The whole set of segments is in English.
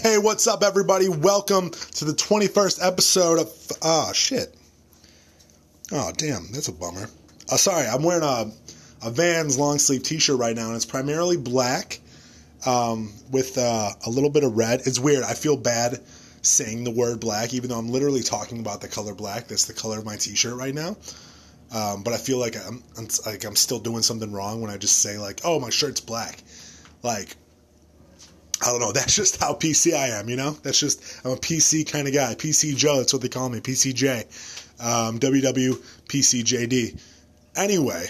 Hey, what's up, everybody? Welcome to the 21st episode of. Ah, shit. Oh, damn, that's a bummer. Uh, sorry, I'm wearing a, a Vans long sleeve t shirt right now, and it's primarily black um, with uh, a little bit of red. It's weird. I feel bad saying the word black, even though I'm literally talking about the color black. That's the color of my t shirt right now. Um, but I feel like I'm, I'm like I'm still doing something wrong when I just say like, "Oh, my shirt's black." Like, I don't know. That's just how PC I am, you know? That's just, I'm a PC kind of guy. PC Joe, that's what they call me. PCJ. Um, WWPCJD. Anyway,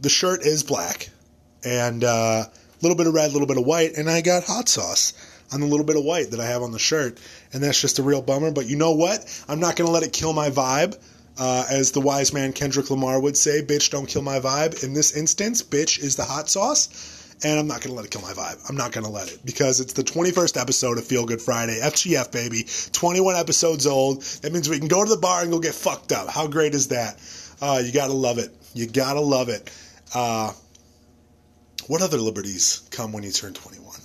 the shirt is black. And a uh, little bit of red, a little bit of white. And I got hot sauce on the little bit of white that I have on the shirt. And that's just a real bummer. But you know what? I'm not going to let it kill my vibe. Uh, as the wise man Kendrick Lamar would say, bitch, don't kill my vibe. In this instance, bitch is the hot sauce and I'm not going to let it kill my vibe. I'm not going to let it because it's the 21st episode of Feel Good Friday. FGF, baby. 21 episodes old. That means we can go to the bar and go get fucked up. How great is that? Uh, you got to love it. You got to love it. Uh, what other liberties come when you turn 21?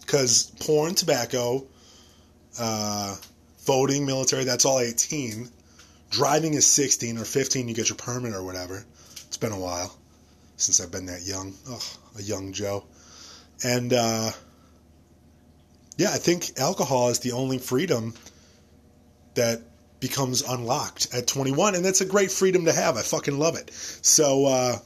Because porn, tobacco, uh, voting, military, that's all 18. Driving is 16 or 15, you get your permit or whatever. It's been a while since I've been that young. Ugh, a young Joe. And uh, yeah, I think alcohol is the only freedom that becomes unlocked at 21, and that's a great freedom to have. I fucking love it. So, uh,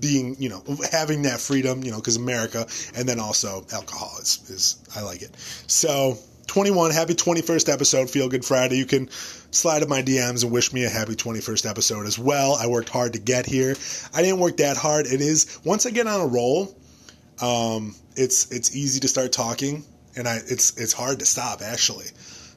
being, you know, having that freedom, you know, because America, and then also alcohol is, is, I like it. So, 21, happy 21st episode, Feel Good Friday. You can slide in my DMs and wish me a happy 21st episode as well. I worked hard to get here. I didn't work that hard. It is, once I get on a roll, um, it's, it's easy to start talking and I, it's, it's hard to stop actually.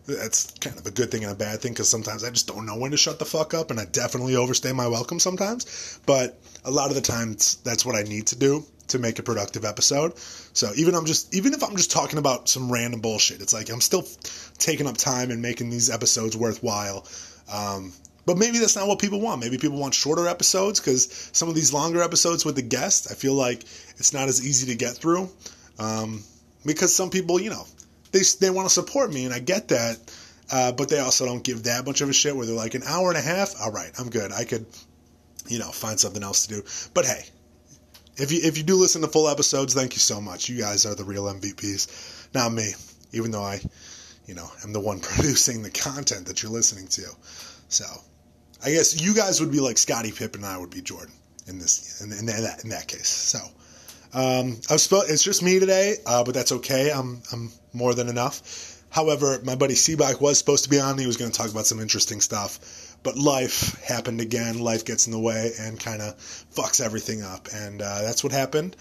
That's kind of a good thing and a bad thing because sometimes I just don't know when to shut the fuck up and I definitely overstay my welcome sometimes. But a lot of the times that's what I need to do to make a productive episode. So even I'm just even if I'm just talking about some random bullshit, it's like I'm still taking up time and making these episodes worthwhile. Um, but maybe that's not what people want. Maybe people want shorter episodes because some of these longer episodes with the guest, I feel like it's not as easy to get through. Um, because some people, you know, they they want to support me, and I get that. Uh, but they also don't give that much of a shit. Where they're like an hour and a half, all right, I'm good. I could, you know, find something else to do. But hey, if you if you do listen to full episodes, thank you so much. You guys are the real MVPs, not me. Even though I, you know, am the one producing the content that you're listening to. So, I guess you guys would be like Scottie Pippen, and I would be Jordan in this in, in that in that case. So, um, I was it's just me today, uh, but that's okay. I'm I'm more than enough. However, my buddy Seabach was supposed to be on. He was going to talk about some interesting stuff. But life happened again. Life gets in the way and kind of fucks everything up. And uh, that's what happened.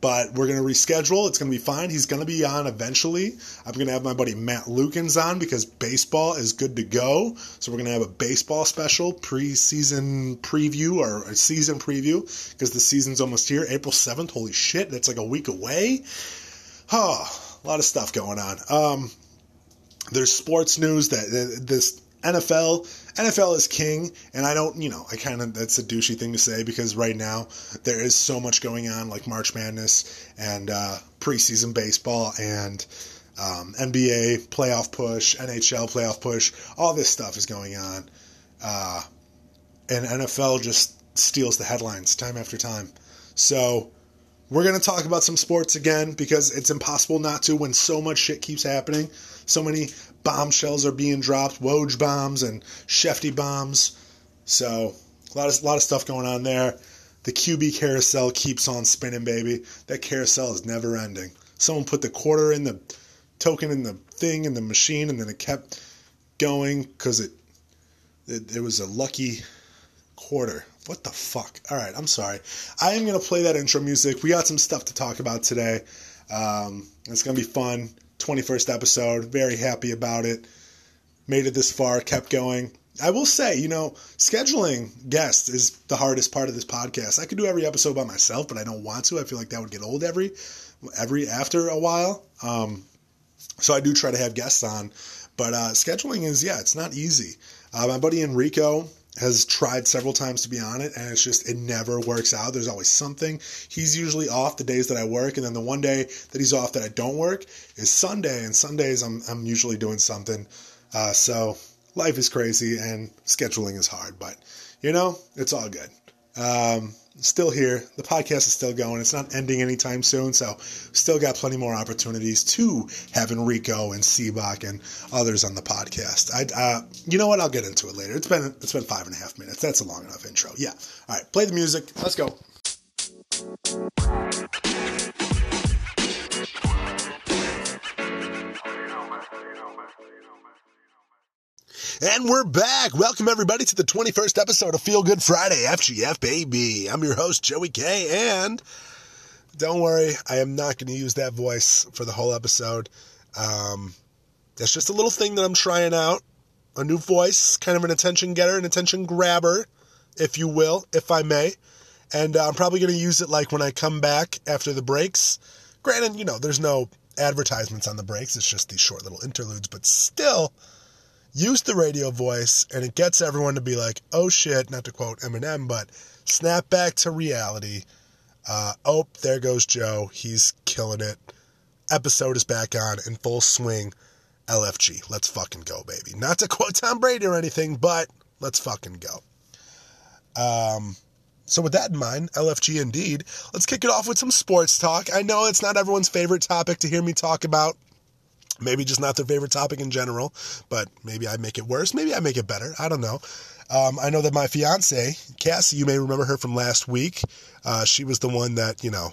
But we're going to reschedule. It's going to be fine. He's going to be on eventually. I'm going to have my buddy Matt Lukens on because baseball is good to go. So we're going to have a baseball special preseason preview or a season preview because the season's almost here. April 7th. Holy shit. That's like a week away. Oh, a lot of stuff going on. Um, there's sports news that this NFL, NFL is king, and I don't, you know, I kind of that's a douchey thing to say because right now there is so much going on, like March Madness and uh, preseason baseball and um, NBA playoff push, NHL playoff push, all this stuff is going on, uh, and NFL just steals the headlines time after time. So we're gonna talk about some sports again because it's impossible not to when so much shit keeps happening, so many bombshells are being dropped, Woj bombs and Schefty bombs. So a lot of a lot of stuff going on there. The QB carousel keeps on spinning, baby. That carousel is never ending. Someone put the quarter in the token in the thing in the machine, and then it kept going because it, it it was a lucky quarter. What the fuck? All right, I'm sorry. I am gonna play that intro music. We got some stuff to talk about today. Um, it's gonna be fun. 21st episode. Very happy about it. Made it this far, kept going. I will say, you know, scheduling guests is the hardest part of this podcast. I could do every episode by myself, but I don't want to. I feel like that would get old every every after a while. Um, so I do try to have guests on, but uh, scheduling is yeah, it's not easy. Uh, my buddy Enrico has tried several times to be on it and it's just it never works out. There's always something. He's usually off the days that i work and then the one day that he's off that i don't work is sunday and sundays i'm, I'm usually doing something. Uh, so life is crazy and scheduling is hard but you know it's all good. Um, still here. The podcast is still going. It's not ending anytime soon, so still got plenty more opportunities to have Enrico and Seabach and others on the podcast. I, uh, you know what? I'll get into it later. It's been it's been five and a half minutes. That's a long enough intro. Yeah. All right. Play the music. Let's go. And we're back. Welcome everybody to the 21st episode of Feel Good Friday, FGF baby. I'm your host, Joey K, and don't worry, I am not going to use that voice for the whole episode. Um, that's just a little thing that I'm trying out. A new voice, kind of an attention getter, an attention grabber, if you will, if I may. And uh, I'm probably going to use it like when I come back after the breaks. Granted, you know, there's no advertisements on the breaks, it's just these short little interludes, but still use the radio voice and it gets everyone to be like, oh shit, not to quote Eminem, but snap back to reality. Uh, oh, there goes Joe. He's killing it. Episode is back on in full swing. LFG. Let's fucking go, baby. Not to quote Tom Brady or anything, but let's fucking go. Um, so with that in mind, LFG indeed, let's kick it off with some sports talk. I know it's not everyone's favorite topic to hear me talk about Maybe just not their favorite topic in general, but maybe I make it worse. Maybe I make it better. I don't know. Um, I know that my fiance, Cassie, you may remember her from last week. Uh, she was the one that, you know,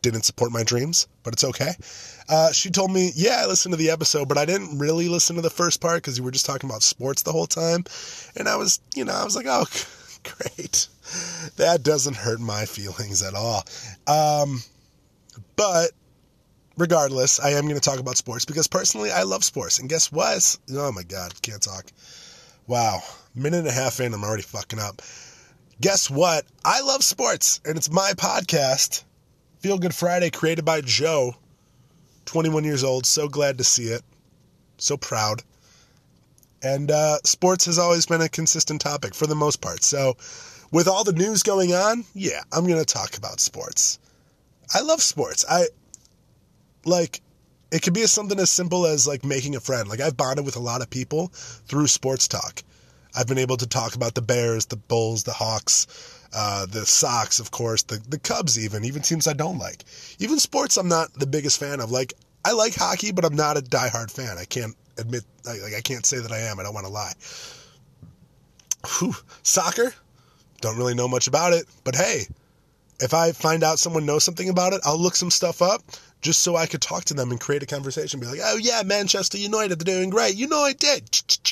didn't support my dreams, but it's okay. Uh, she told me, yeah, I listened to the episode, but I didn't really listen to the first part because you were just talking about sports the whole time. And I was, you know, I was like, oh, great. That doesn't hurt my feelings at all. Um, but regardless, I am going to talk about sports because personally, I love sports. And guess what? Oh my God, can't talk. Wow, minute and a half in, I'm already fucking up. Guess what? I love sports, and it's my podcast, Feel Good Friday, created by Joe, 21 years old. So glad to see it. So proud. And uh, sports has always been a consistent topic for the most part. So, with all the news going on, yeah, I'm going to talk about sports. I love sports. I like it could be something as simple as like making a friend. Like I've bonded with a lot of people through sports talk. I've been able to talk about the Bears, the Bulls, the Hawks, uh, the Sox, of course, the the Cubs, even even teams I don't like. Even sports, I'm not the biggest fan of. Like I like hockey, but I'm not a diehard fan. I can't admit, like I can't say that I am. I don't want to lie. Whew. Soccer, don't really know much about it, but hey, if I find out someone knows something about it, I'll look some stuff up just so I could talk to them and create a conversation. Be like, oh yeah, Manchester United, they're doing great. You know I did.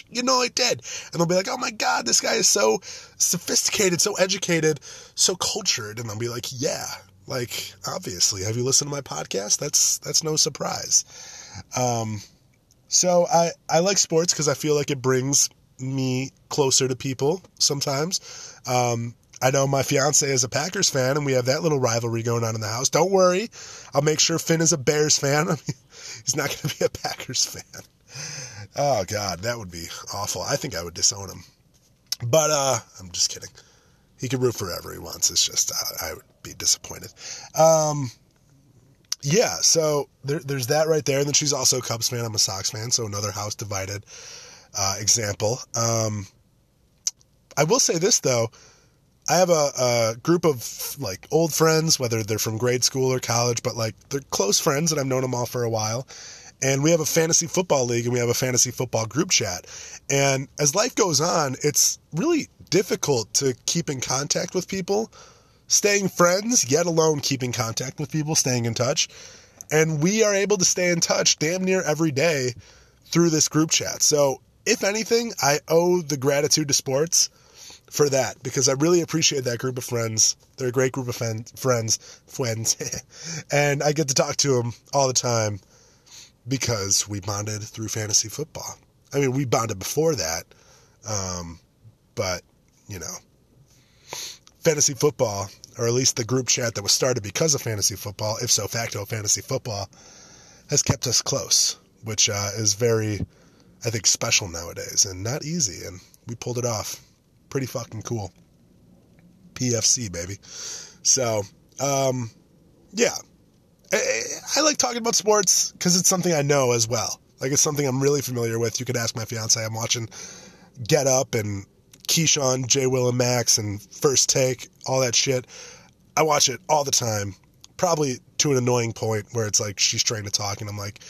You know I did. And they'll be like, oh my God, this guy is so sophisticated, so educated, so cultured. And I'll be like, yeah, like obviously. Have you listened to my podcast? That's that's no surprise. Um, so I I like sports because I feel like it brings me closer to people sometimes. Um, I know my fiance is a Packers fan, and we have that little rivalry going on in the house. Don't worry, I'll make sure Finn is a Bears fan. He's not going to be a Packers fan. Oh God, that would be awful. I think I would disown him. But uh, I'm just kidding. He can root for whoever he wants. It's just uh, I would be disappointed. Um, yeah, so there, there's that right there. And then she's also a Cubs fan. I'm a Sox fan, so another house divided uh, example. Um, I will say this though I have a, a, group of like old friends, whether they're from grade school or college, but like they're close friends and I've known them all for a while. And we have a fantasy football league and we have a fantasy football group chat. And as life goes on, it's really difficult to keep in contact with people, staying friends, yet alone keeping contact with people, staying in touch. And we are able to stay in touch damn near every day through this group chat. So, if anything, I owe the gratitude to sports for that because I really appreciate that group of friends. They're a great group of fen- friends, friends, and I get to talk to them all the time because we bonded through fantasy football. I mean, we bonded before that, um, but you know, fantasy football, or at least the group chat that was started because of fantasy football, if so facto fantasy football, has kept us close, which uh, is very, I think, special nowadays and not easy, and we pulled it off pretty fucking cool. PFC, baby. So, um, yeah. I, I like talking about sports because it's something I know as well. Like, it's something I'm really familiar with. You could ask my fiance. I'm watching Get Up and Keyshawn, J. Will, and Max, and First Take, all that shit. I watch it all the time, probably to an annoying point where it's like she's trying to talk, and I'm like,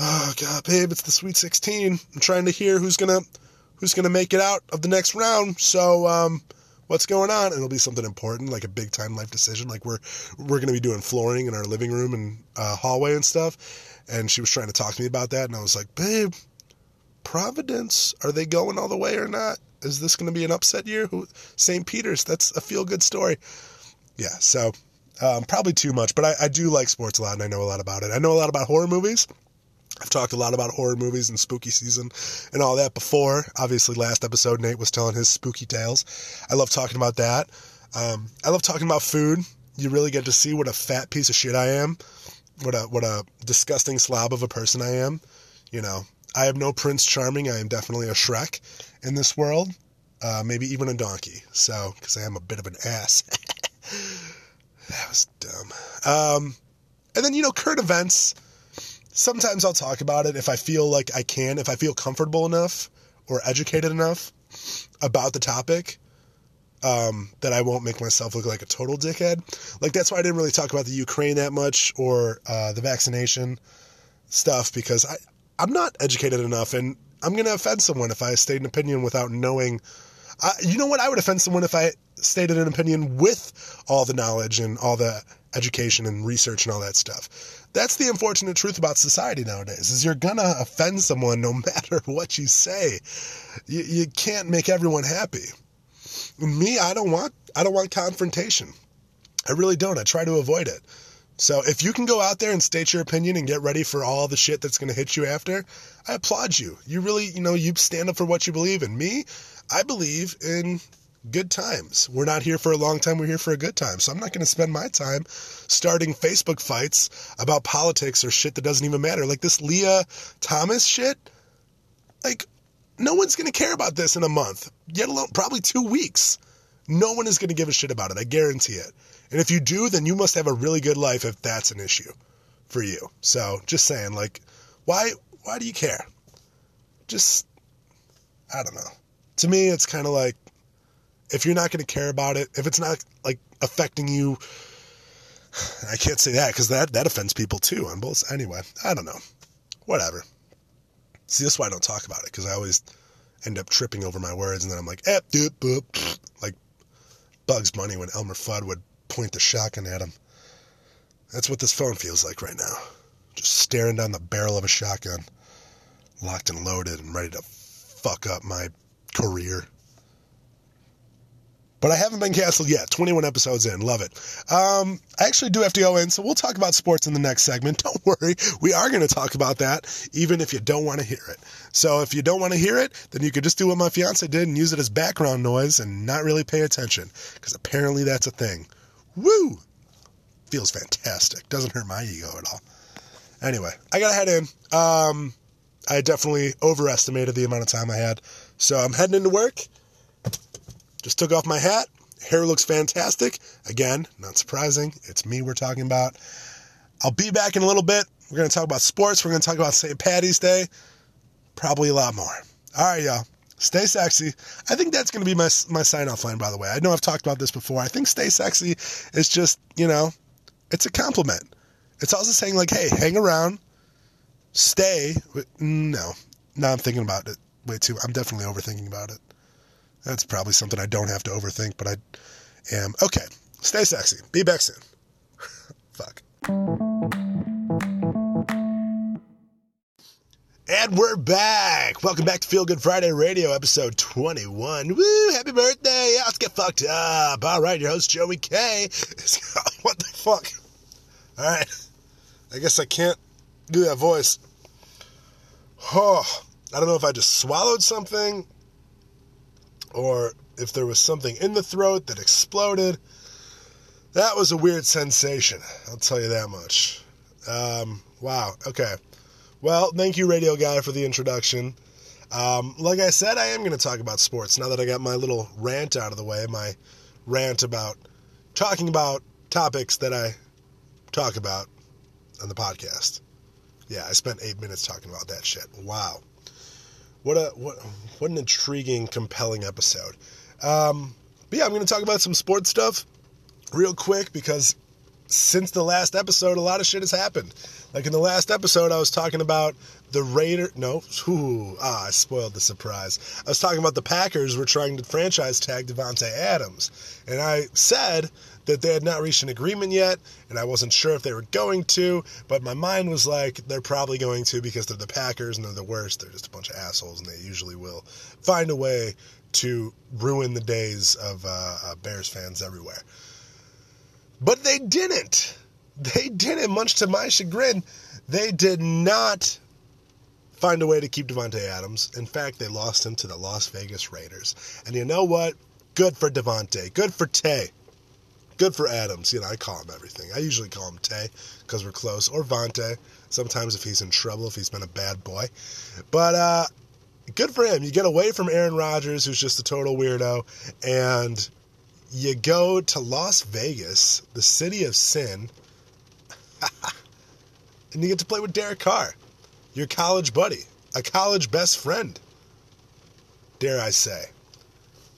oh god, babe, it's the Sweet 16. I'm trying to hear who's gonna who's gonna make it out of the next round. So, um, what's going on? It'll be something important, like a big time life decision. Like we're we're gonna be doing flooring in our living room and uh, hallway and stuff. And she was trying to talk to me about that, and I was like, babe, Providence, are they going all the way or not? Is this going to be an upset year? Who, St. Peter's, that's a feel good story. Yeah, so um, probably too much, but I, I do like sports a lot and I know a lot about it. I know a lot about horror movies. I've talked a lot about horror movies and spooky season and all that before. Obviously, last episode, Nate was telling his spooky tales. I love talking about that. Um, I love talking about food. You really get to see what a fat piece of shit I am, what a what a disgusting slob of a person I am. You know, I have no Prince Charming. I am definitely a Shrek in this world. Uh, maybe even a donkey. So, because I am a bit of an ass. that was dumb. Um, and then, you know, current events. Sometimes I'll talk about it if I feel like I can, if I feel comfortable enough or educated enough about the topic. Um, that I won't make myself look like a total dickhead. Like that's why I didn't really talk about the Ukraine that much or uh, the vaccination stuff because I I'm not educated enough, and I'm going to offend someone if I state an opinion without knowing. I, you know what? I would offend someone if I stated an opinion with all the knowledge and all the education and research and all that stuff. That's the unfortunate truth about society nowadays is you're gonna offend someone no matter what you say. You, you can't make everyone happy. Me, I don't want I don't want confrontation. I really don't. I try to avoid it. So if you can go out there and state your opinion and get ready for all the shit that's going to hit you after, I applaud you. You really, you know, you stand up for what you believe in. Me, I believe in good times. We're not here for a long time, we're here for a good time. So I'm not going to spend my time starting Facebook fights about politics or shit that doesn't even matter. Like this Lia Thomas shit. Like, no one's going to care about this in a month, yet alone probably two weeks. No one is going to give a shit about it. I guarantee it. And if you do, then you must have a really good life if that's an issue for you. So just saying, like, why why do you care? Just I don't know. To me, it's kind of like if you're not going to care about it, if it's not like affecting you, I can't say that because that that offends people too on both. Anyway, I don't know. Whatever. See, that's why I don't talk about it because I always end up tripping over my words and then I'm like, eh, doop, boop, like Bugs Bunny when Elmer Fudd would point the shotgun at him. That's what this phone feels like right now. Just staring down the barrel of a shotgun, locked and loaded and ready to fuck up my career. But I haven't been canceled yet. 21 episodes in. Love it. Um, I actually do have to go in, so we'll talk about sports in the next segment. Don't worry. We are going to talk about that, even if you don't want to hear it. So if you don't want to hear it, then you could just do what my fiance did and use it as background noise and not really pay attention, because apparently that's a thing. Woo! Feels fantastic. Doesn't hurt my ego at all. Anyway, I gotta head in. Um, I definitely overestimated the amount of time I had. So I'm heading into work. Just took off my hat. Hair looks fantastic. Again, not surprising. It's me we're talking about. I'll be back in a little bit. We're going to talk about sports. We're going to talk about St. Patty's Day. Probably a lot more. All right, y'all. Stay sexy. I think that's going to be my, my sign off line, by the way. I know I've talked about this before. I think stay sexy is just, you know, it's a compliment. It's also saying, like, hey, hang around, stay. No, now I'm thinking about it way too. I'm definitely overthinking about it. That's probably something I don't have to overthink, but I am. Okay, stay sexy. Be back soon. Fuck. And we're back. Welcome back to Feel Good Friday Radio, episode 21. Woo, happy birthday. Yeah, let's get fucked up. All right, your host, Joey K. what the fuck? All right. I guess I can't do that voice. Oh, I don't know if I just swallowed something or if there was something in the throat that exploded. That was a weird sensation, I'll tell you that much. Um, wow, okay. Well, thank you, Radio Guy, for the introduction. Um, like I said, I am going to talk about sports now that I got my little rant out of the way. My rant about talking about topics that I talk about on the podcast. Yeah, I spent eight minutes talking about that shit. Wow, what a what what an intriguing, compelling episode. Um, but yeah, I'm going to talk about some sports stuff real quick because since the last episode, a lot of shit has happened. Like in the last episode, I was talking about the Raider. No, ooh, ah, I spoiled the surprise. I was talking about the Packers were trying to franchise tag Davante Adams, and I said that they had not reached an agreement yet, and I wasn't sure if they were going to, but my mind was like, they're probably going to because they're the Packers and they're the worst. They're just a bunch of assholes, and they usually will find a way to ruin the days of uh, uh, Bears fans everywhere. But they didn't. They didn't, much to my chagrin. They did not find a way to keep Davante Adams. In fact, they lost him to the Las Vegas Raiders. And you know what? Good for Davante. Good for Tay. Good for Adams. You know, I call him everything. I usually call him Tay because we're close, or Vontae. Sometimes if he's in trouble, if he's been a bad boy. But uh, good for him. You get away from Aaron Rodgers, who's just a total weirdo, and you go to Las Vegas, the city of sin, and you get to play with Derek Carr, your college buddy, a college best friend, dare I say.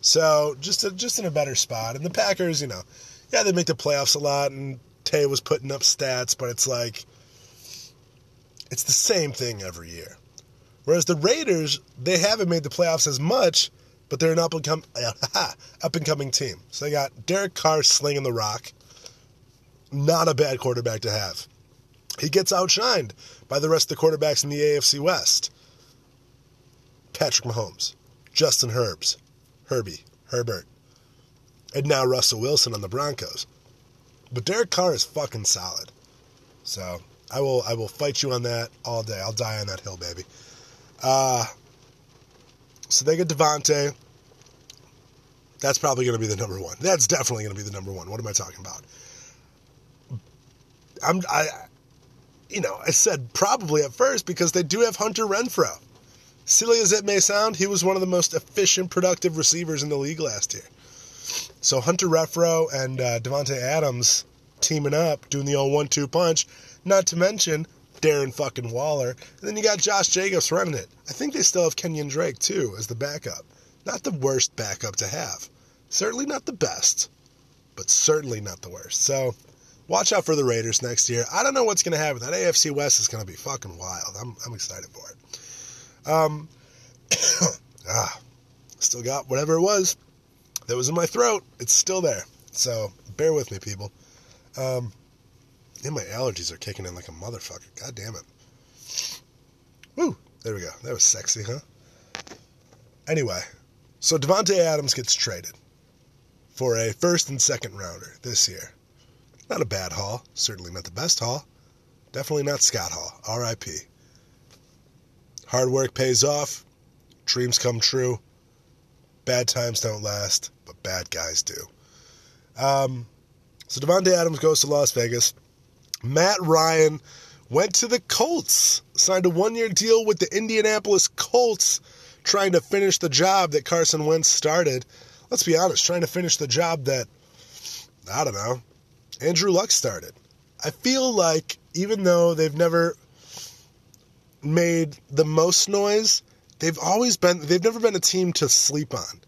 So just a, just in a better spot. And the Packers, you know, yeah, they make the playoffs a lot, and Tay was putting up stats, but it's like it's the same thing every year. Whereas the Raiders, they haven't made the playoffs as much, but they're an up and, com- up and coming team. So they got Derek Carr slinging the rock. Not a bad quarterback to have. He gets outshined by the rest of the quarterbacks in the AFC West. Patrick Mahomes, Justin Herbs, Herbie, Herbert, and now Russell Wilson on the Broncos. But Derek Carr is fucking solid. So I will I will fight you on that all day. I'll die on that hill, baby. Uh, so they get Davante. That's probably going to be the number one. That's definitely going to be the number one. What am I talking about? I'm I, you know, I said probably at first because they do have Hunter Renfrow. Silly as it may sound, he was one of the most efficient, productive receivers in the league last year. So Hunter Renfrow and uh, Davante Adams teaming up, doing the old one-two punch. Not to mention Darren fucking Waller. And then you got Josh Jacobs running it. I think they still have Kenyon Drake, too, as the backup. Not the worst backup to have. Certainly not the best, but certainly not the worst. So watch out for the Raiders next year. I don't know what's going to happen. That AFC West is going to be fucking wild. I'm, I'm excited for it. Um, ah, still got whatever it was that was in my throat. It's still there. So bear with me, people. Um, and my allergies are kicking in like a motherfucker. God damn it. Woo! There we go. That was sexy, huh? Anyway, so Davante Adams gets traded for a first and second rounder this year. Not a bad haul. Certainly not the best haul. Definitely not Scott Hall. R.I.P. Hard work pays off. Dreams come true. Bad times don't last, but bad guys do. Um, so Davante Adams goes to Las Vegas. Matt Ryan went to the Colts, signed a one year deal with the Indianapolis Colts, trying to finish the job that Carson Wentz started. Let's be honest, trying to finish the job that, I don't know, Andrew Luck started. I feel like even though they've never made the most noise, they've always been, they've never been a team to sleep on.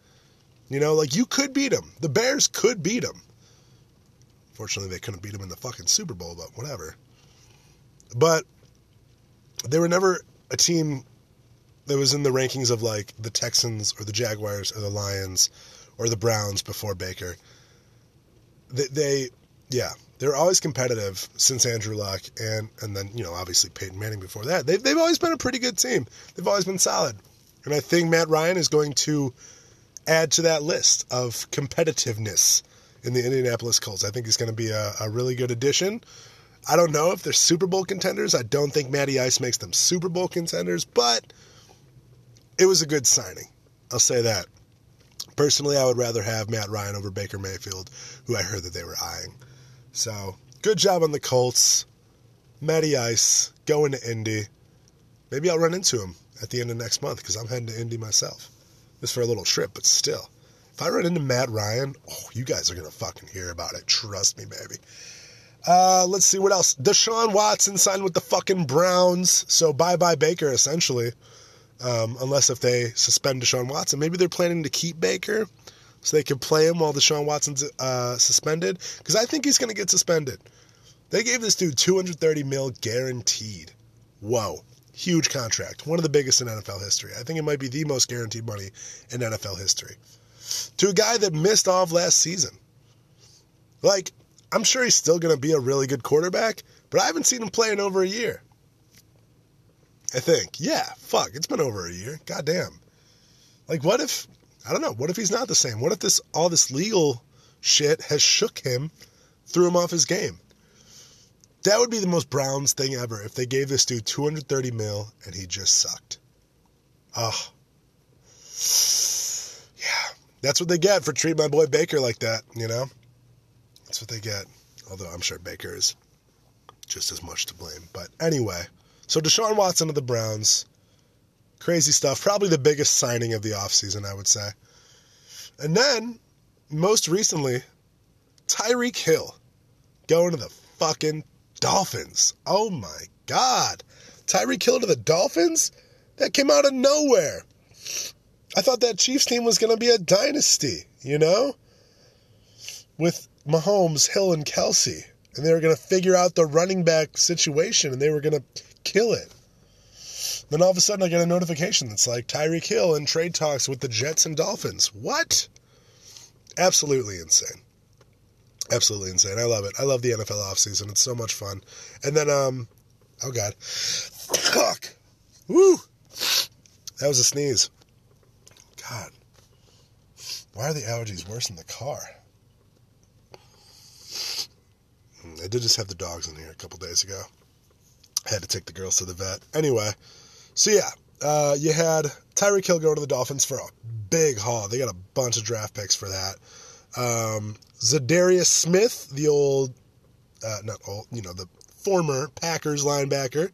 You know, like you could beat them. The Bears could beat them. Fortunately, they couldn't beat them in the fucking Super Bowl, but whatever. But they were never a team that was in the rankings of like the Texans or the Jaguars or the Lions or the Browns before Baker. They, they yeah, they're always competitive since Andrew Luck and and then you know obviously Peyton Manning before that. They've they've always been a pretty good team. They've always been solid, and I think Matt Ryan is going to add to that list of competitiveness in the Indianapolis Colts. I think he's going to be a, a really good addition. I don't know if they're Super Bowl contenders. I don't think Matty Ice makes them Super Bowl contenders, but it was a good signing. I'll say that. Personally, I would rather have Matt Ryan over Baker Mayfield, who I heard that they were eyeing. So, good job on the Colts. Matty Ice going to Indy. Maybe I'll run into him at the end of next month because I'm heading to Indy myself. Just for a little trip, but still. If I run into Matt Ryan, oh, you guys are going to fucking hear about it. Trust me, baby. Uh, let's see what else. Deshaun Watson signed with the fucking Browns. So bye bye Baker, essentially. Um, unless if they suspend Deshaun Watson. Maybe they're planning to keep Baker so they can play him while Deshaun Watson's uh, suspended. Because I think he's going to get suspended. They gave this dude 230 mil guaranteed. Whoa. Huge contract. One of the biggest in NFL history. I think it might be the most guaranteed money in NFL history. To a guy that missed off last season. Like, I'm sure he's still going to be a really good quarterback, but I haven't seen him play in over a year. I think. Yeah, fuck, it's been over a year. Goddamn. Like, what if, I don't know, what if he's not the same? What if this, all this legal shit has shook him, threw him off his game? That would be the most Browns thing ever if they gave this dude 230 mil and he just sucked. Oh. Yeah. That's what they get for treating my boy Baker like that, you know? That's what they get. Although I'm sure Baker is just as much to blame. But anyway, so Deshaun Watson of the Browns. Crazy stuff. Probably the biggest signing of the offseason, I would say. And then, most recently, Tyreek Hill going to the fucking Dolphins. Oh my God. Tyreek Hill to the Dolphins? That came out of nowhere. I thought that Chiefs team was going to be a dynasty, you know? With Mahomes, Hill, and Kelce. And they were going to figure out the running back situation and they were going to kill it. Then all of a sudden I get a notification that's like Tyreek Hill in trade talks with the Jets and Dolphins. What? Absolutely insane. Absolutely insane. I love it. I love the NFL offseason. It's so much fun. And then, um, oh God. Fuck. Woo. That was a sneeze. God. Why are the allergies worse in the car? I did just have the dogs in here a couple days ago. I had to take the girls to the vet. Anyway, so yeah, uh, you had Tyreek Hill go to the Dolphins for a big haul. They got a bunch of draft picks for that. Um, Za'Darius Smith, the old, uh, not old, you know, the former Packers linebacker,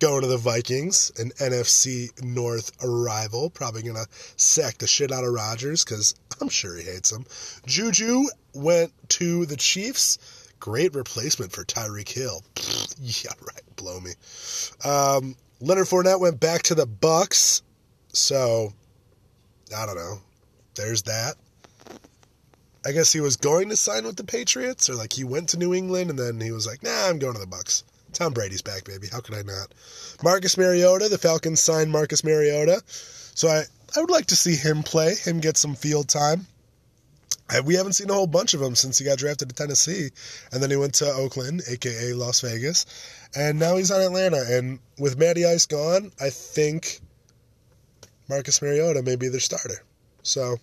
going to the Vikings, an NFC North rival. Probably to sack the shit out of Rodgers because I'm sure he hates him. Juju went to the Chiefs. Great replacement for Tyreek Hill. yeah, right. Blow me. Um, Leonard Fournette went back to the Bucs. So, I don't know. There's that. I guess he was going to sign with the Patriots, or like he went to New England and then he was like, "Nah, I'm going to the Bucs." Tom Brady's back, baby. How could I not? Marcus Mariota, the Falcons signed Marcus Mariota, so I I would like to see him play, him get some field time. We haven't seen a whole bunch of him since he got drafted to Tennessee, and then he went to Oakland, aka Las Vegas, and now he's on Atlanta. And with Matty Ice gone, I think Marcus Mariota may be their starter. So,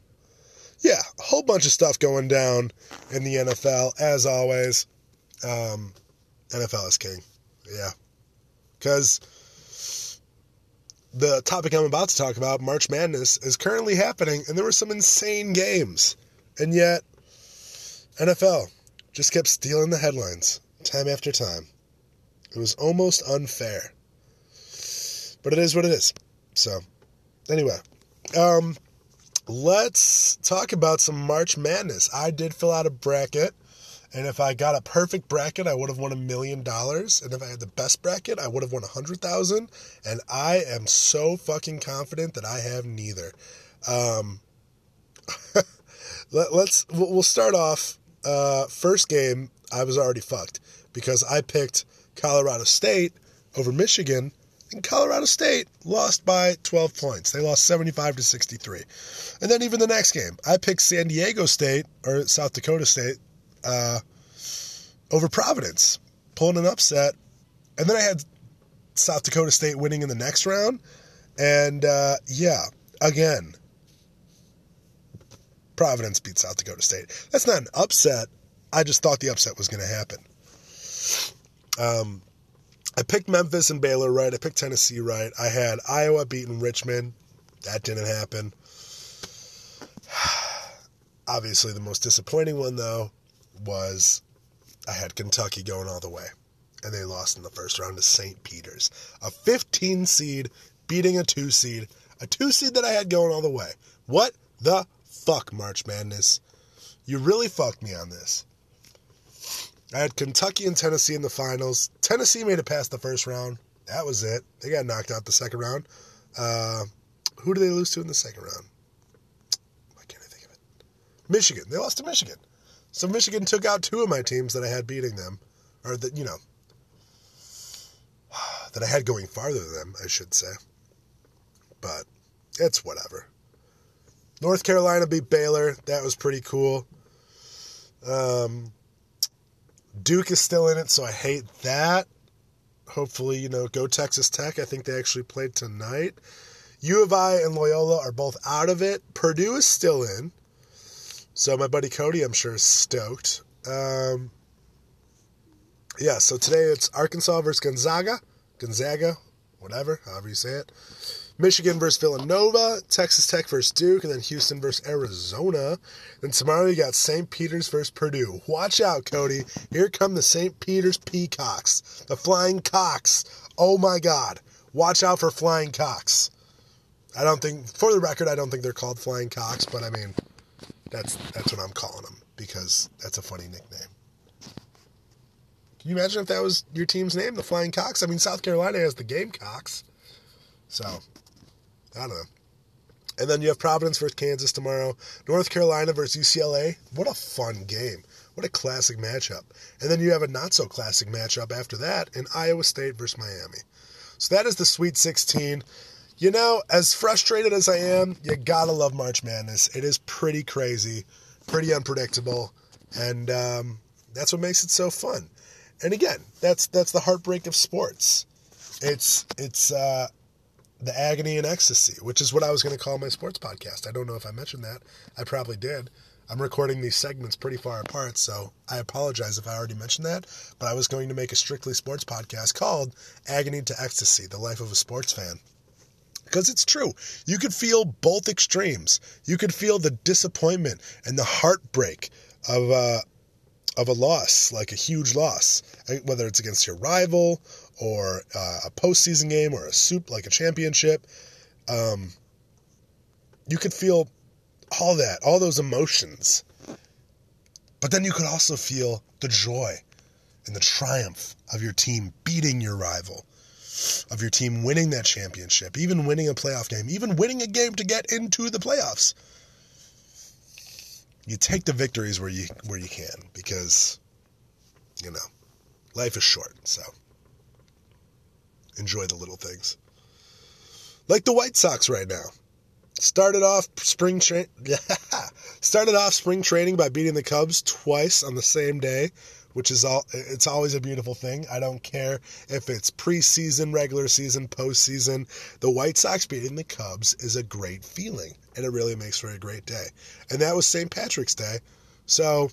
yeah, a whole bunch of stuff going down in the NFL as always. Um, NFL is king, yeah, because the topic I'm about to talk about, March Madness, is currently happening, and there were some insane games. And yet, NFL just kept stealing the headlines time after time. It was almost unfair. But it is what it is. So, anyway, um, let's talk about some March Madness. I did fill out a bracket. And if I got a perfect bracket, I would have won a million dollars. And if I had the best bracket, I would have won a hundred thousand. And I am so fucking confident that I have neither. Um, let, us we'll start off. Uh, first game, I was already fucked because I picked Colorado State over Michigan, and Colorado State lost by 12 points. They lost 75 to 63. And then even the next game, I picked San Diego State or South Dakota State uh, over Providence, pulling an upset. And then I had South Dakota State winning in the next round. And uh, yeah, again, Providence beat South Dakota State. That's not an upset. I just thought the upset was going to happen. Um, I picked Memphis and Baylor right. I picked Tennessee right. I had Iowa beating Richmond. That didn't happen. Obviously, the most disappointing one, though, was I had Kentucky going all the way. And they lost in the first round to St. Peter's, a 15 seed beating a two seed, a two seed that I had going all the way. What the fuck, March Madness? You really fucked me on this. I had Kentucky and Tennessee in the finals. Tennessee made it past the first round. That was it. They got knocked out the second round. Uh, who did they lose to in the second round? Why can't I think of it? Michigan. They lost to Michigan. So Michigan took out two of my teams that I had beating them, or that you know that I had going farther than them, I should say. But it's whatever. North Carolina beat Baylor. That was pretty cool. Um, Duke is still in it, so I hate that. Hopefully, you know, go Texas Tech. I think they actually played tonight. U of I and Loyola are both out of it. Purdue is still in. So my buddy Cody, I'm sure, is stoked. Um, yeah, so today it's Arkansas versus Gonzaga. Gonzaga, whatever, however you say it. Michigan versus Villanova, Texas Tech versus Duke, and then Houston versus Arizona. Then tomorrow you got St. Peter's versus Purdue. Watch out, Cody. Here come the St. Peter's Peacocks, the Flying Cocks. Oh my God. Watch out for Flying Cocks. I don't think, for the record, I don't think they're called Flying Cocks, but I mean, that's that's what I'm calling them because that's a funny nickname. Can you imagine if that was your team's name, the Flying Cocks? I mean, South Carolina has the Gamecocks. So, I don't know. And then you have Providence versus Kansas tomorrow. North Carolina versus UCLA. What a fun game. What a classic matchup. And then you have a not so classic matchup after that in Iowa State versus Miami. So that is the Sweet 16. You know, as frustrated as I am, you gotta love March Madness. It is pretty crazy, pretty unpredictable, and um, that's what makes it so fun. And again, that's that's the heartbreak of sports. It's it's uh, the agony and ecstasy, which is what I was going to call my sports podcast. I don't know if I mentioned that. I probably did. I'm recording these segments pretty far apart, so I apologize if I already mentioned that. But I was going to make a strictly sports podcast called Agony to Ecstasy The Life of a Sports Fan. Because it's true. You could feel both extremes. You could feel the disappointment and the heartbreak of, uh, of a loss, like a huge loss, whether it's against your rival or uh, a postseason game or a soup like a championship. Um, you could feel all that, all those emotions. But then you could also feel the joy and the triumph of your team beating your rival, of your team winning that championship, even winning a playoff game, even winning a game to get into the playoffs. You take the victories where you where you can because you know, life is short, so enjoy the little things. Like the White Sox right now. Started off spring tra- started off spring training by beating the Cubs twice on the same day, which is all it's always a beautiful thing. I don't care if it's preseason, regular season, postseason. The White Sox beating the Cubs is a great feeling, and it really makes for a great day. And that was St. Patrick's Day. So,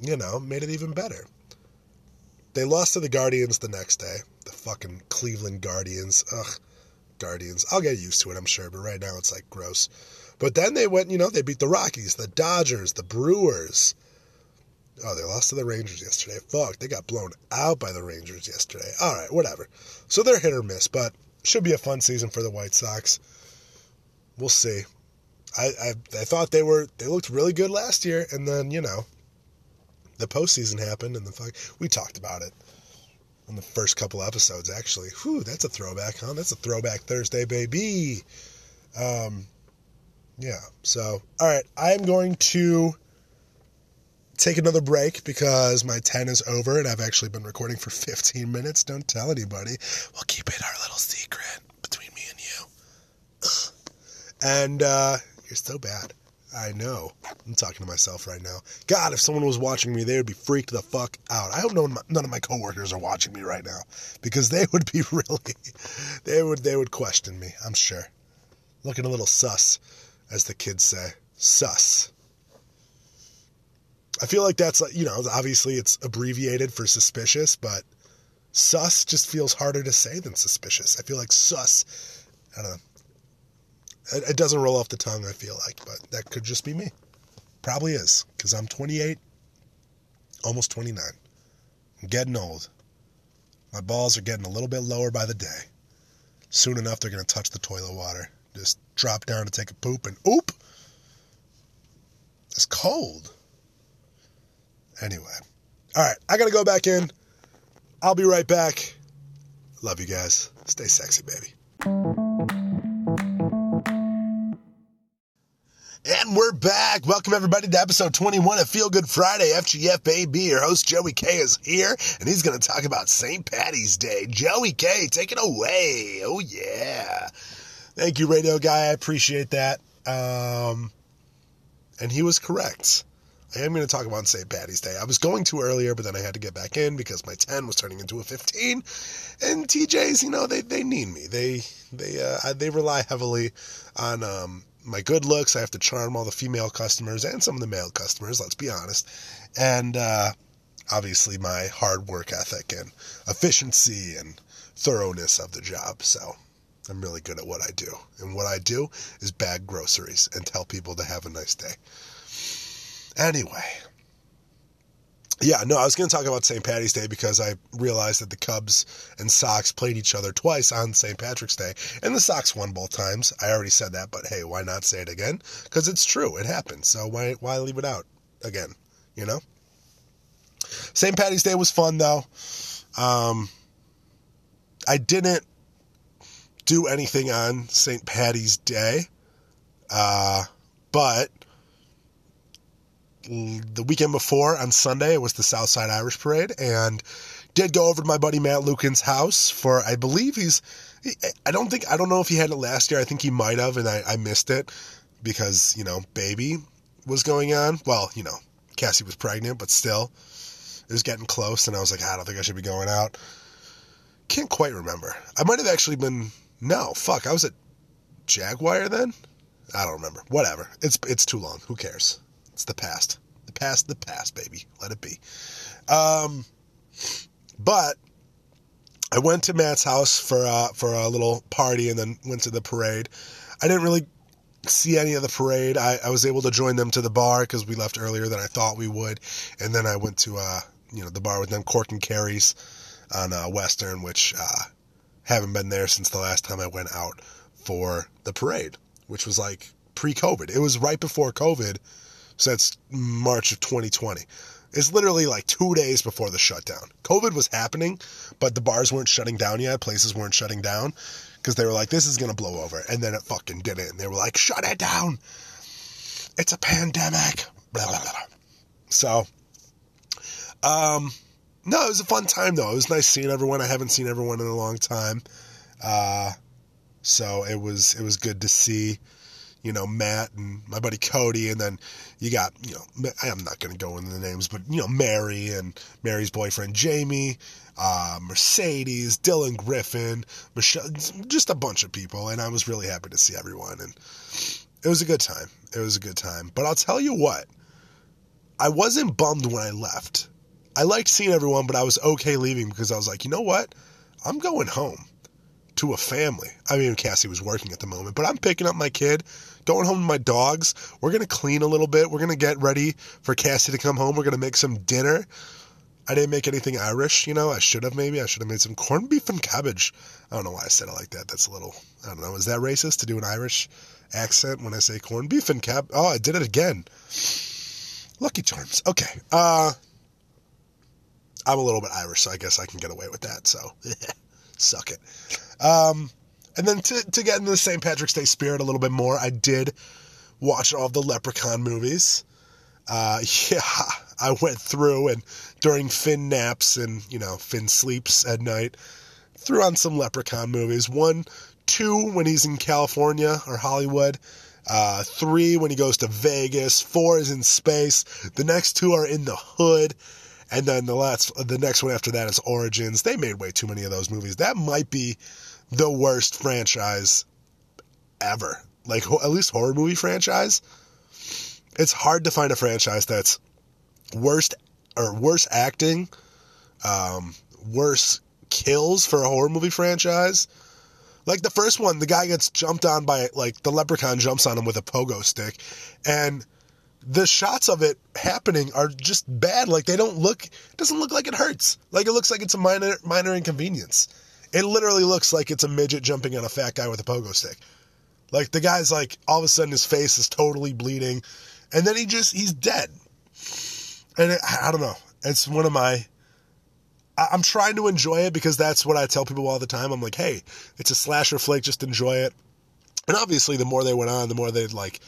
you know, made it even better. They lost to the Guardians the next day. The fucking Cleveland Guardians. Ugh. Guardians. I'll get used to it, I'm sure, but right now it's like gross. But then they went, you know, they beat the Rockies, the Dodgers, the Brewers. Oh, they lost to the Rangers yesterday. Fuck, they got blown out by the Rangers yesterday. All right, whatever. So they're hit or miss, but should be a fun season for the White Sox. We'll see. I, I I thought they were they looked really good last year, and then you know, the postseason happened, and the fuck we talked about it on the first couple episodes, actually. Whew, that's a throwback, huh? That's a throwback Thursday, baby. Um, yeah, so, all right, I'm going to take another break because my 10 is over and I've actually been recording for 15 minutes. Don't tell anybody. We'll keep it our little secret between me and you. and, uh, you're so bad. I know. I'm talking to myself right now. God, if someone was watching me, they would be freaked the fuck out. I hope none of my coworkers are watching me right now because they would be really, they would they would question me. I'm sure. Looking a little sus, as the kids say. Sus. I feel like that's you know obviously it's abbreviated for suspicious, but sus just feels harder to say than suspicious. I feel like sus. I don't know it doesn't roll off the tongue, I feel like, but that could just be me. Probably is, because I'm 28, almost 29. I'm getting old. My balls are getting a little bit lower by the day. Soon enough, they're going to touch the toilet water. Just drop down to take a poop and oop! It's cold. Anyway. All right, I got to go back in. I'll be right back. Love you guys. Stay sexy, baby. And we're back. Welcome everybody to episode 21 of Feel Good Friday. FGF baby. Your host Joey K is here and he's going to talk about St. Patty's Day. Joey K, take it away. Oh yeah. Thank you, radio guy. I appreciate that. Um, and he was correct. I am going to talk about St. Patty's Day. I was going to earlier, but then I had to get back in because my 10 was turning into a 15. And TJs, you know, they, they need me. They they uh, they rely heavily on um, my good looks. I have to charm all the female customers and some of the male customers, let's be honest. And uh, obviously my hard work ethic and efficiency and thoroughness of the job. So I'm really good at what I do. And what I do is bag groceries and tell people to have a nice day. Anyway. Yeah, no, I was going to talk about St. Patty's Day because I realized that the Cubs and Sox played each other twice on St. Patrick's Day, and the Sox won both times. I already said that, but hey, why not say it again? Because it's true, it happened. So why why leave it out again? You know. St. Patty's Day was fun though. Um, I didn't do anything on St. Patty's Day, uh, but the weekend before on Sunday, it was the Southside Irish Parade, and did go over to my buddy Matt Lucan's house for, I believe he's, I don't think, I don't know if he had it last year. I think he might have, and I, I missed it because, you know, baby was going on. Well, you know, Cassie was pregnant, but still, it was getting close, and I was like, ah, I don't think I should be going out. Can't quite remember. I might have actually been, no, fuck, I was at Jaguar then? I don't remember. Whatever. It's it's too long. Who cares? It's the past. The past, the past, baby. Let it be. Um, but I went to Matt's house for uh, for a little party and then went to the parade. I didn't really see any of the parade. I, I was able to join them to the bar because we left earlier than I thought we would, and then I went to uh, you know the bar with them, Cork and Kerry's on uh, Western, which uh, haven't been there since the last time I went out for the parade, which was like pre-COVID. It was right before COVID that's March of 2020. It's literally like two days before the shutdown. COVID was happening, but the bars weren't shutting down yet. Places weren't shutting down because they were like, this is going to blow over. And then it fucking didn't. And they were like, shut it down. It's a pandemic. Blah, blah, blah. So, um, no, it was a fun time though. It was nice seeing everyone. I haven't seen everyone in a long time. Uh, so it was, it was good to see you know, Matt and my buddy Cody, and then you got, you know, I'm not going to go into the names, but, you know, Mary and Mary's boyfriend Jamie, uh, Mercedes, Dylan Griffin, Michelle, just a bunch of people, and I was really happy to see everyone, and it was a good time. It was a good time. But I'll tell you what, I wasn't bummed when I left. I liked seeing everyone, but I was okay leaving because I was like, you know what? I'm going home to a family. I mean, Cassie was working at the moment, but I'm picking up my kid, going home to my dogs. We're going to clean a little bit. We're going to get ready for Cassie to come home. We're going to make some dinner. I didn't make anything Irish, you know. I should have maybe. I should have made some corned beef and cabbage. I don't know why I said it like that. That's a little, I don't know. Is that racist to do an Irish accent when I say corned beef and cab? Oh, I did it again. Lucky Charms. Okay. Uh, I'm a little bit Irish, so I guess I can get away with that. So, suck it. Um, and then to, to get into the St. Patrick's Day spirit a little bit more, I did watch all the Leprechaun movies. Uh, yeah, I went through and during Finn naps and, you know, Finn sleeps at night, threw on some Leprechaun movies. One, two when he's in California or Hollywood. Uh, three when he goes to Vegas. Four is in space. The next two are in the hood. And then the last, the next one after that is Origins. They made way too many of those movies. That might be the worst franchise ever. Like at least horror movie franchise. It's hard to find a franchise that's worst or worse acting, um, worse kills for a horror movie franchise. Like the first one, the guy gets jumped on by like the leprechaun jumps on him with a pogo stick, and the shots of it happening are just bad. Like they don't look, it doesn't look like it hurts. Like it looks like it's a minor minor inconvenience. It literally looks like it's a midget jumping on a fat guy with a pogo stick. Like the guy's like all of a sudden his face is totally bleeding, and then he just he's dead. And it, I don't know. It's one of my. I- I'm trying to enjoy it because that's what I tell people all the time. I'm like, hey, it's a slasher flick, just enjoy it. And obviously, the more they went on, the more they'd like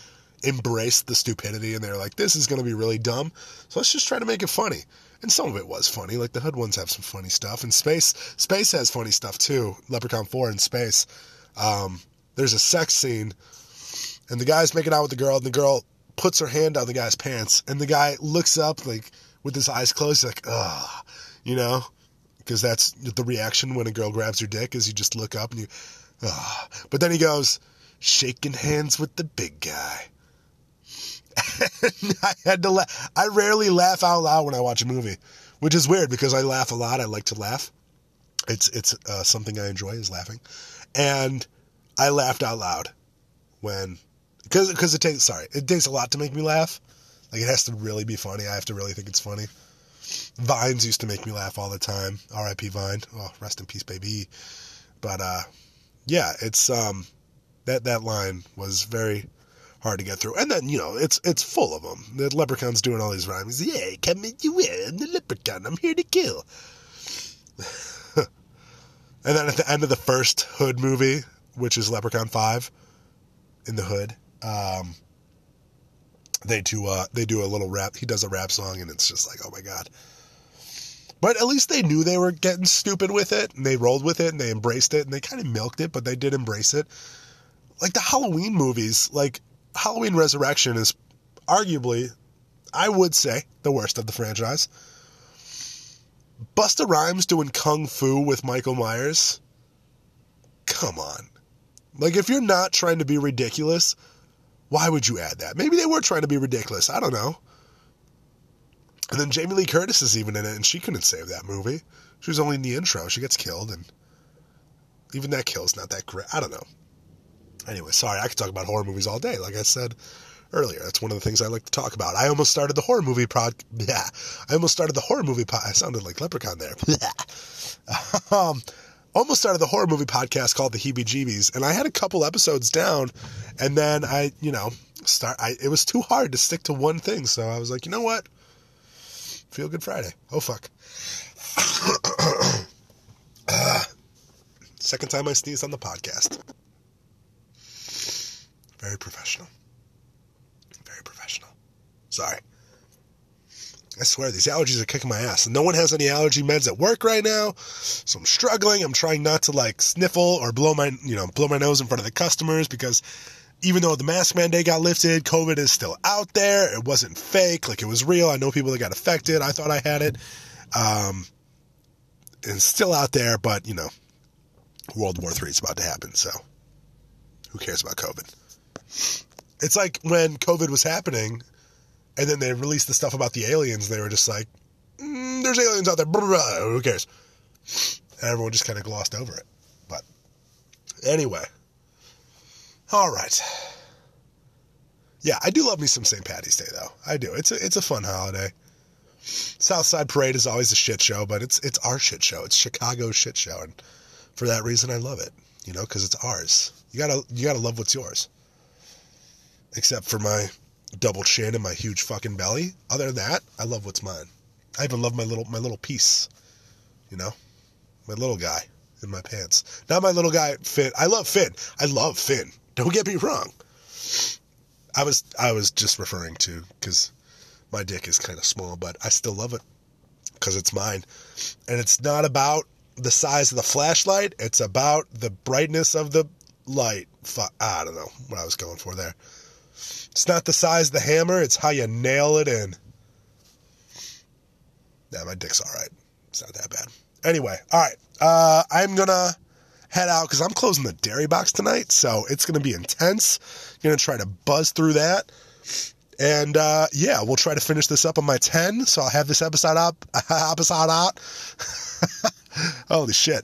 embraced the stupidity, and they're like, this is going to be really dumb. So let's just try to make it funny. And some of it was funny. Like the Hood ones have some funny stuff, and Space Space has funny stuff too. Leprechaun Four in Space. Um, there's a sex scene, and the guy's making out with the girl, and the girl puts her hand down the guy's pants, and the guy looks up like with his eyes closed, like, ugh, you know, because that's the reaction when a girl grabs your dick is you just look up and you, ugh. But then he goes, shaking hands with the big guy. I had to laugh. I rarely laugh out loud when I watch a movie, which is weird because I laugh a lot. I like to laugh. It's it's uh, something I enjoy is laughing, and I laughed out loud when because because it takes sorry it takes a lot to make me laugh. Like it has to really be funny. I have to really think it's funny. Vines used to make me laugh all the time. R.I.P. Vine. Oh, rest in peace, baby. But uh, yeah, it's um that that line was very hard to get through. And then you know it's it's full of them. The leprechaun's doing all these rhymes. Yeah, come in you. I'm the leprechaun. I'm here to kill. and then at the end of the first Hood movie, which is Leprechaun Five, in the Hood, um, they do uh, they do a little rap. He does a rap song, and it's just like, oh my god. But at least they knew they were getting stupid with it, and they rolled with it, and they embraced it, and they kind of milked it, but they did embrace it. Like the Halloween movies, like Halloween Resurrection is arguably, I would say, the worst of the franchise. Busta Rhymes doing kung fu with Michael Myers. Come on. Like, if you're not trying to be ridiculous, why would you add that? Maybe they were trying to be ridiculous. I don't know. And then Jamie Lee Curtis is even in it, and she couldn't save that movie. She was only in the intro. She gets killed, and even that kill's not that great. I don't know. Anyway, sorry, I could talk about horror movies all day. Like I said earlier, that's one of the things I like to talk about. I almost started the horror movie pod. Yeah, I almost started the horror movie pod. I sounded like Leprechaun there. um, almost started the horror movie podcast called the Heebie Jeebies, and I had a couple episodes down, and then I, you know, start. I it was too hard to stick to one thing, so I was like, you know what? Feel Good Friday. Oh fuck. uh, second time I sneezed on the podcast. Very professional. Very professional. Sorry. I swear, these allergies are kicking my ass. No one has any allergy meds at work right now, so I'm struggling. I'm trying not to like sniffle or blow my, you know, blow my nose in front of the customers because even though the mask mandate got lifted, COVID is still out there. It wasn't fake, like it was real. I know people that got affected. I thought I had it. Um, and still out there, but you know, World War III is about to happen, so who cares about COVID? It's like when COVID was happening, and then they released the stuff about the aliens. They were just like, mm, "There's aliens out there." Blah, blah, blah. Who cares? And everyone just kind of glossed over it. But anyway, all right. Yeah, I do love me some St. Patty's Day though. I do. It's a it's a fun holiday. Southside Parade is always a shit show, but it's it's our shit show. It's Chicago's shit show, and for that reason, I love it. You know, because it's ours. You gotta you gotta love what's yours. Except for my double chin and my huge fucking belly. Other than that, I love what's mine. I even love my little my little piece. You know, my little guy in my pants. Not my little guy Finn. I love Finn. I love Finn. Don't get me wrong. I was I was just referring to because my dick is kind of small, but I still love it because it's mine, and it's not about the size of the flashlight. It's about the brightness of the light. I don't know what I was going for there. It's not the size of the hammer, it's how you nail it in. Yeah, my dick's all right. It's not that bad. Anyway, all right. Uh, I'm to head out because I'm closing the dairy box tonight, so it's to be intense. To try to buzz through that. And uh, yeah, we'll try to finish this up on my 10, so I'll have this episode up, episode out. Holy shit.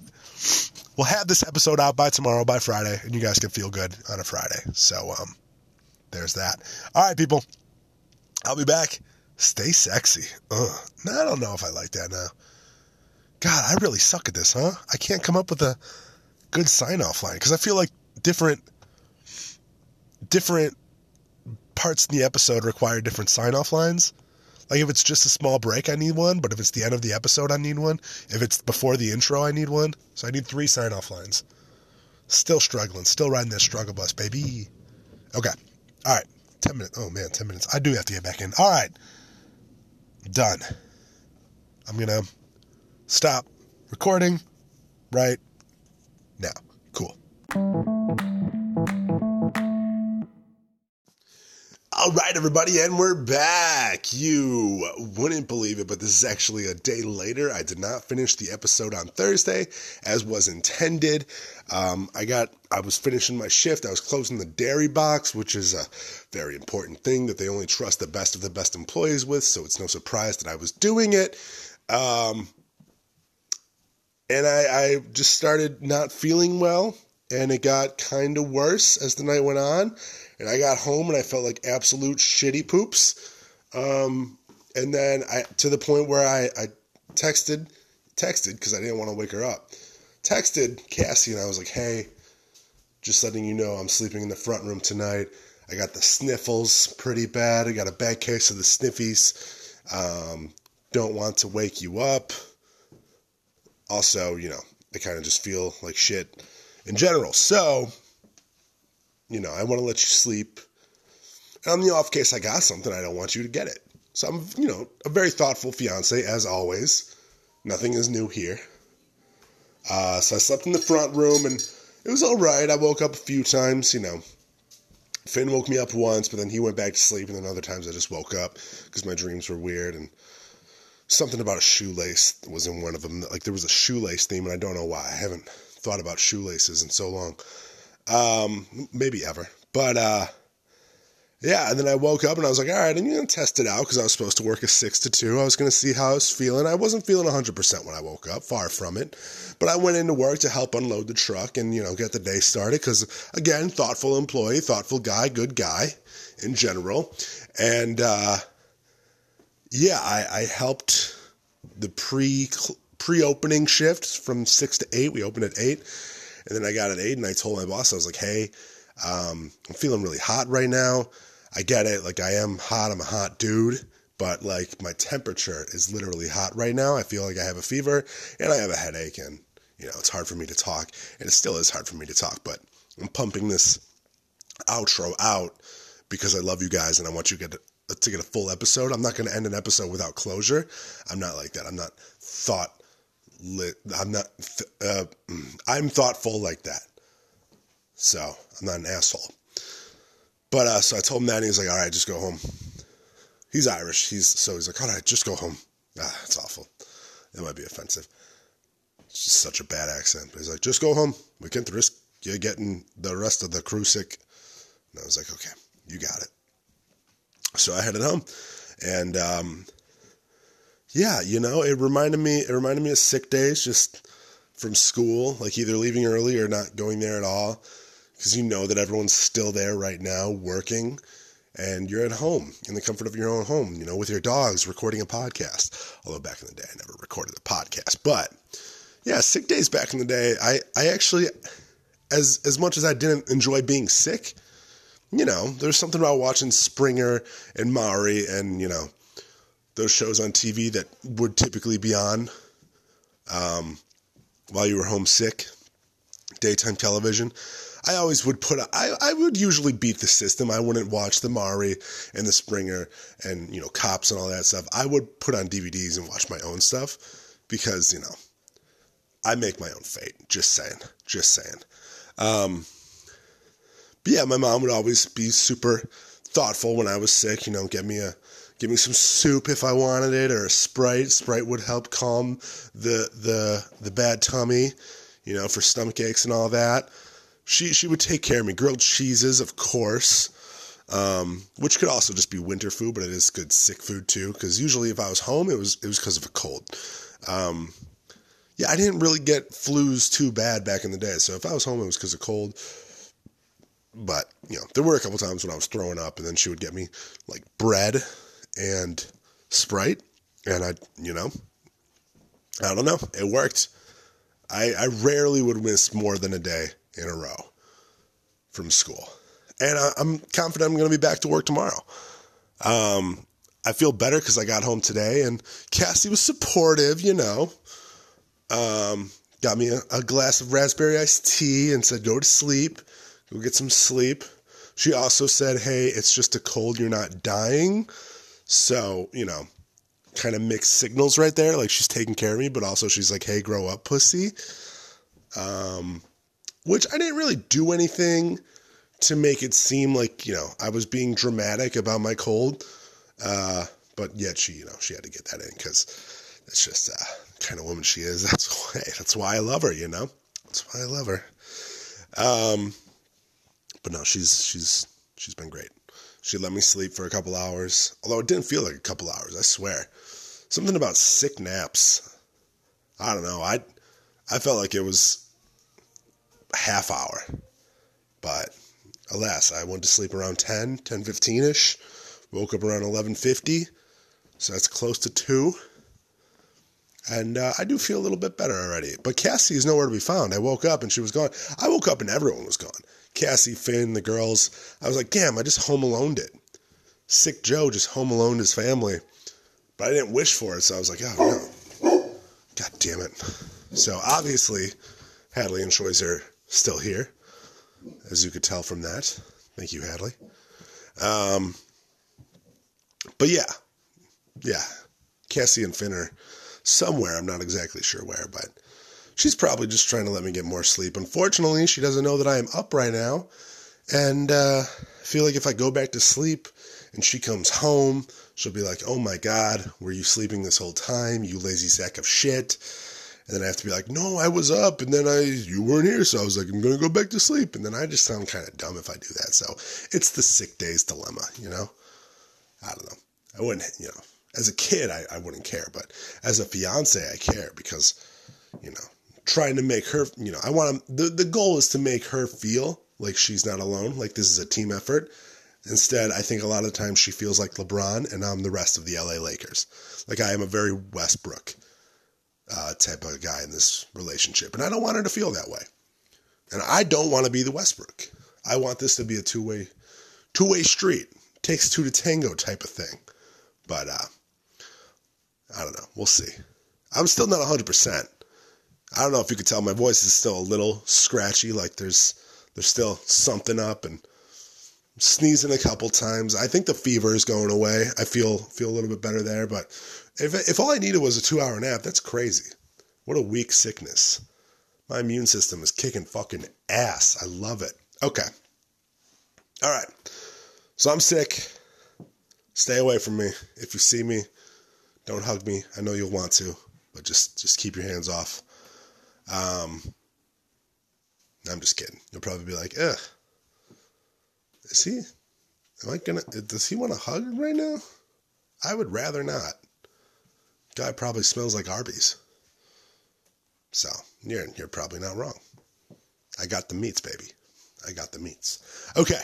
We'll have this episode out by tomorrow, by Friday, and you guys can feel good on a Friday. So, um, there's that. All right, people. I'll be back. Stay sexy. Ugh. I don't know if I like that now. God, I really suck at this, huh? I can't come up with a good sign off line because I feel like different different parts in the episode require different sign off lines. Like if it's just a small break, I need one. But if it's the end of the episode, I need one. If it's before the intro, I need one. So I need three sign off lines. Still struggling. Still riding this struggle bus, baby. Okay. All right. 10 minutes. Oh, man, 10 minutes. I do have to get back in. All right. Done. I'm going to stop recording right now. Cool. All right, everybody, and we're back. You wouldn't believe it, but this is actually a day later. I did not finish the episode on Thursday as was intended. Um, I got, I was finishing my shift. I was closing the dairy box, which is a very important thing that they only trust the best of the best employees with. So it's no surprise that I was doing it. Um, and I, I just started not feeling well, and it got kind of worse as the night went on and I got home and I felt like absolute shitty poops. Um, and then I to the point where I, I texted texted because I didn't want to wake her up. Texted Cassie and I was like, "Hey, just letting you know I'm sleeping in the front room tonight. I got the sniffles pretty bad. I got a bad case of the sniffies. Um, don't want to wake you up. Also, you know, I kind of just feel like shit in general. So you know, I want to let you sleep. And on the off case I got something, I don't want you to get it. So I'm, you know, a very thoughtful fiance, as always. Nothing is new here. Uh, so I slept in the front room and it was all right. I woke up a few times, you know. Finn woke me up once, but then he went back to sleep, and then other times I just woke up because my dreams were weird and something about a shoelace was in one of them. Like there was a shoelace theme, and I don't know why. I haven't thought about shoelaces in so long. Um, maybe ever. But uh, yeah, and then I woke up and I was like, all right, I'm going to test it out because I was supposed to work a six to two. I was going to see how I was feeling. I wasn't feeling 100% when I woke up, far from it. But I went into work to help unload the truck and, you know, get the day started because, again, thoughtful employee, thoughtful guy, good guy in general. And uh, yeah, I, I helped the pre pre opening shift from six to eight. We opened at eight and then I got an eight and I told my boss, I was like, hey, um, I'm feeling really hot right now. I get it. Like I am hot. I'm a hot dude, but like my temperature is literally hot right now. I feel like I have a fever and I have a headache and you know, it's hard for me to talk and it still is hard for me to talk, but I'm pumping this outro out because I love you guys and I want you to get to get a full episode. I'm not going to end an episode without closure. I'm not like that. I'm not thought. I'm not. Uh, I'm thoughtful like that. So I'm not an asshole. But uh, so I told him that, and he's like, "All right, just go home." He's Irish. He's so he's like, "All right, just go home." Ah, it's awful. It might be offensive. It's just such a bad accent. But he's like, "Just go home. We can't risk you getting the rest of the crew sick." And I was like, "Okay, you got it." So I headed home, and um, yeah, you know, it reminded me it reminded me of sick days just from school, like either leaving early or not going there at all because you know that everyone's still there right now working and you're at home in the comfort of your own home, you know, with your dogs recording a podcast. Although back in the day I never recorded a podcast, but yeah, sick days back in the day, I I actually as as much as I didn't enjoy being sick, you know, there's something about watching Springer and Maury and, you know, those shows on TV that would typically be on um, while you were homesick, daytime television. I always would put, I, would usually beat the system. I wouldn't watch the Maury and the Springer and, you know, Cops and all that stuff. I would put on DVDs and watch my own stuff because, you know, I make my own fate. Just saying. Just saying. Um, but yeah, my mom would always be super thoughtful when I was sick, you know, get me a, give me some soup if I wanted it, or a Sprite. Sprite would help calm the the the bad tummy, you know, for stomach aches and all that. She she would take care of me. Grilled cheeses, of course, um, which could also just be winter food, but it is good sick food too. Because usually, if I was home, it was it was because of a cold. Um, yeah, I didn't really get flus too bad back in the day. So if I was home, it was because of cold. But you know, there were a couple times when I was throwing up, and then she would get me like bread and Sprite, and I, you know, I don't know. It worked. I, I rarely would miss more than a day in a row from school. And I, am confident I'm going to be back to work tomorrow. Um, I feel better because I got home today and Cassie was supportive, you know. Um, got me a, a glass of raspberry iced tea and said, go to sleep, go get some sleep. She also said, hey, it's just a cold, you're not dying. So, you know, kind of mixed signals right there. Like she's taking care of me, but also she's like, hey, grow up, pussy. Um, which I didn't really do anything to make it seem like, you know, I was being dramatic about my cold. Uh, but yet she, you know, she had to get that in because that's just uh, kind of woman she is. That's why, that's why I love her, you know, that's why I love her. Um, but no, she's, she's, she's been great. She let me sleep for a couple hours, although it didn't feel like a couple hours, I swear. Something about sick naps. I don't know. I I felt like it was half hour. But alas, I went to sleep around 10, 10:15ish. Woke up around 11:50. So that's close to 2. And uh, I do feel a little bit better already. But Cassie is nowhere to be found. I woke up and she was gone. I woke up and everyone was gone. Cassie, Finn, the girls. I was like, damn, I just home alone it. Sick Joe just home alone his family. But I didn't wish for it, so I was like, oh no. God damn it. So obviously, Hadley and Choice are still here, as you could tell from that. Thank you, Hadley. Um, but yeah, yeah, Cassie and Finn are somewhere. I'm not exactly sure where, but she's probably just trying to let me get more sleep. Unfortunately, she doesn't know that I am up right now, and uh, I feel like if I go back to sleep and she comes home, she'll be like, "Oh my God, were you sleeping this whole time? You lazy sack of shit." And then I have to be like, "No, I was up, and then I you weren't here, so I was like, I'm gonna go back to sleep." And then I just sound kind of dumb if I do that. So it's the sick days dilemma, you know. I don't know. I wouldn't, you know, as a kid, I, I wouldn't care, but as a fiance, I care because, you know, trying to make her, you know, I want to, the, the goal is to make her feel like she's not alone, like this is a team effort. Instead, I think a lot of times she feels like LeBron and I'm the rest of the LA Lakers. Like I am a very Westbrook uh, type of guy in this relationship. And I don't want her to feel that way. And I don't want to be the Westbrook. I want this to be a two way, two way street. Takes two to tango type of thing. But uh, I don't know. We'll see. I'm still not 100%. I don't know if you could tell my voice is still a little scratchy, like there's there's still something up and sneezing a couple times. I think the fever is going away. I feel feel a little bit better there, but if if all I needed was a 2-hour nap, that's crazy. What a weak sickness. My immune system is kicking fucking ass. I love it. Okay. All right. So I'm sick. Stay away from me. If you see me, don't hug me. I know you'll want to, but just just keep your hands off. Um, I'm just kidding. You'll probably be like, ugh. Is he? Am I gonna? Does he want a hug right now? I would rather not. Guy probably smells like Arby's. So you're you're probably not wrong. I got the meats, baby. I got the meats. Okay.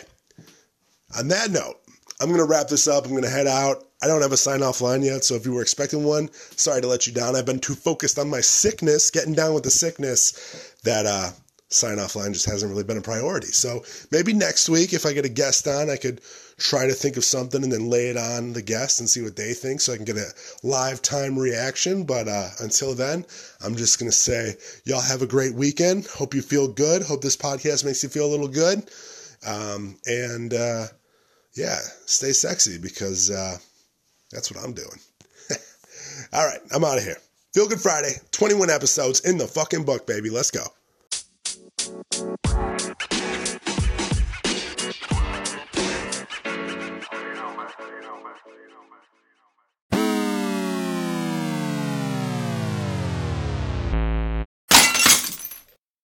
On that note, I'm gonna wrap this up. I'm gonna head out. I don't have a sign off line yet, so if you were expecting one, sorry to let you down. I've been too focused on my sickness, getting down with the sickness, that uh, sign off line just hasn't really been a priority. So maybe next week, if I get a guest on, I could try to think of something and then lay it on the guest and see what they think so I can get a live time reaction. But uh, until then, I'm just going to say, y'all have a great weekend. Hope you feel good. Hope this podcast makes you feel a little good. Um, and uh, yeah, stay sexy because. Uh, that's what I'm doing. All right, I'm out of here. Feel Good Friday, 21 episodes in the fucking book, baby. Let's go.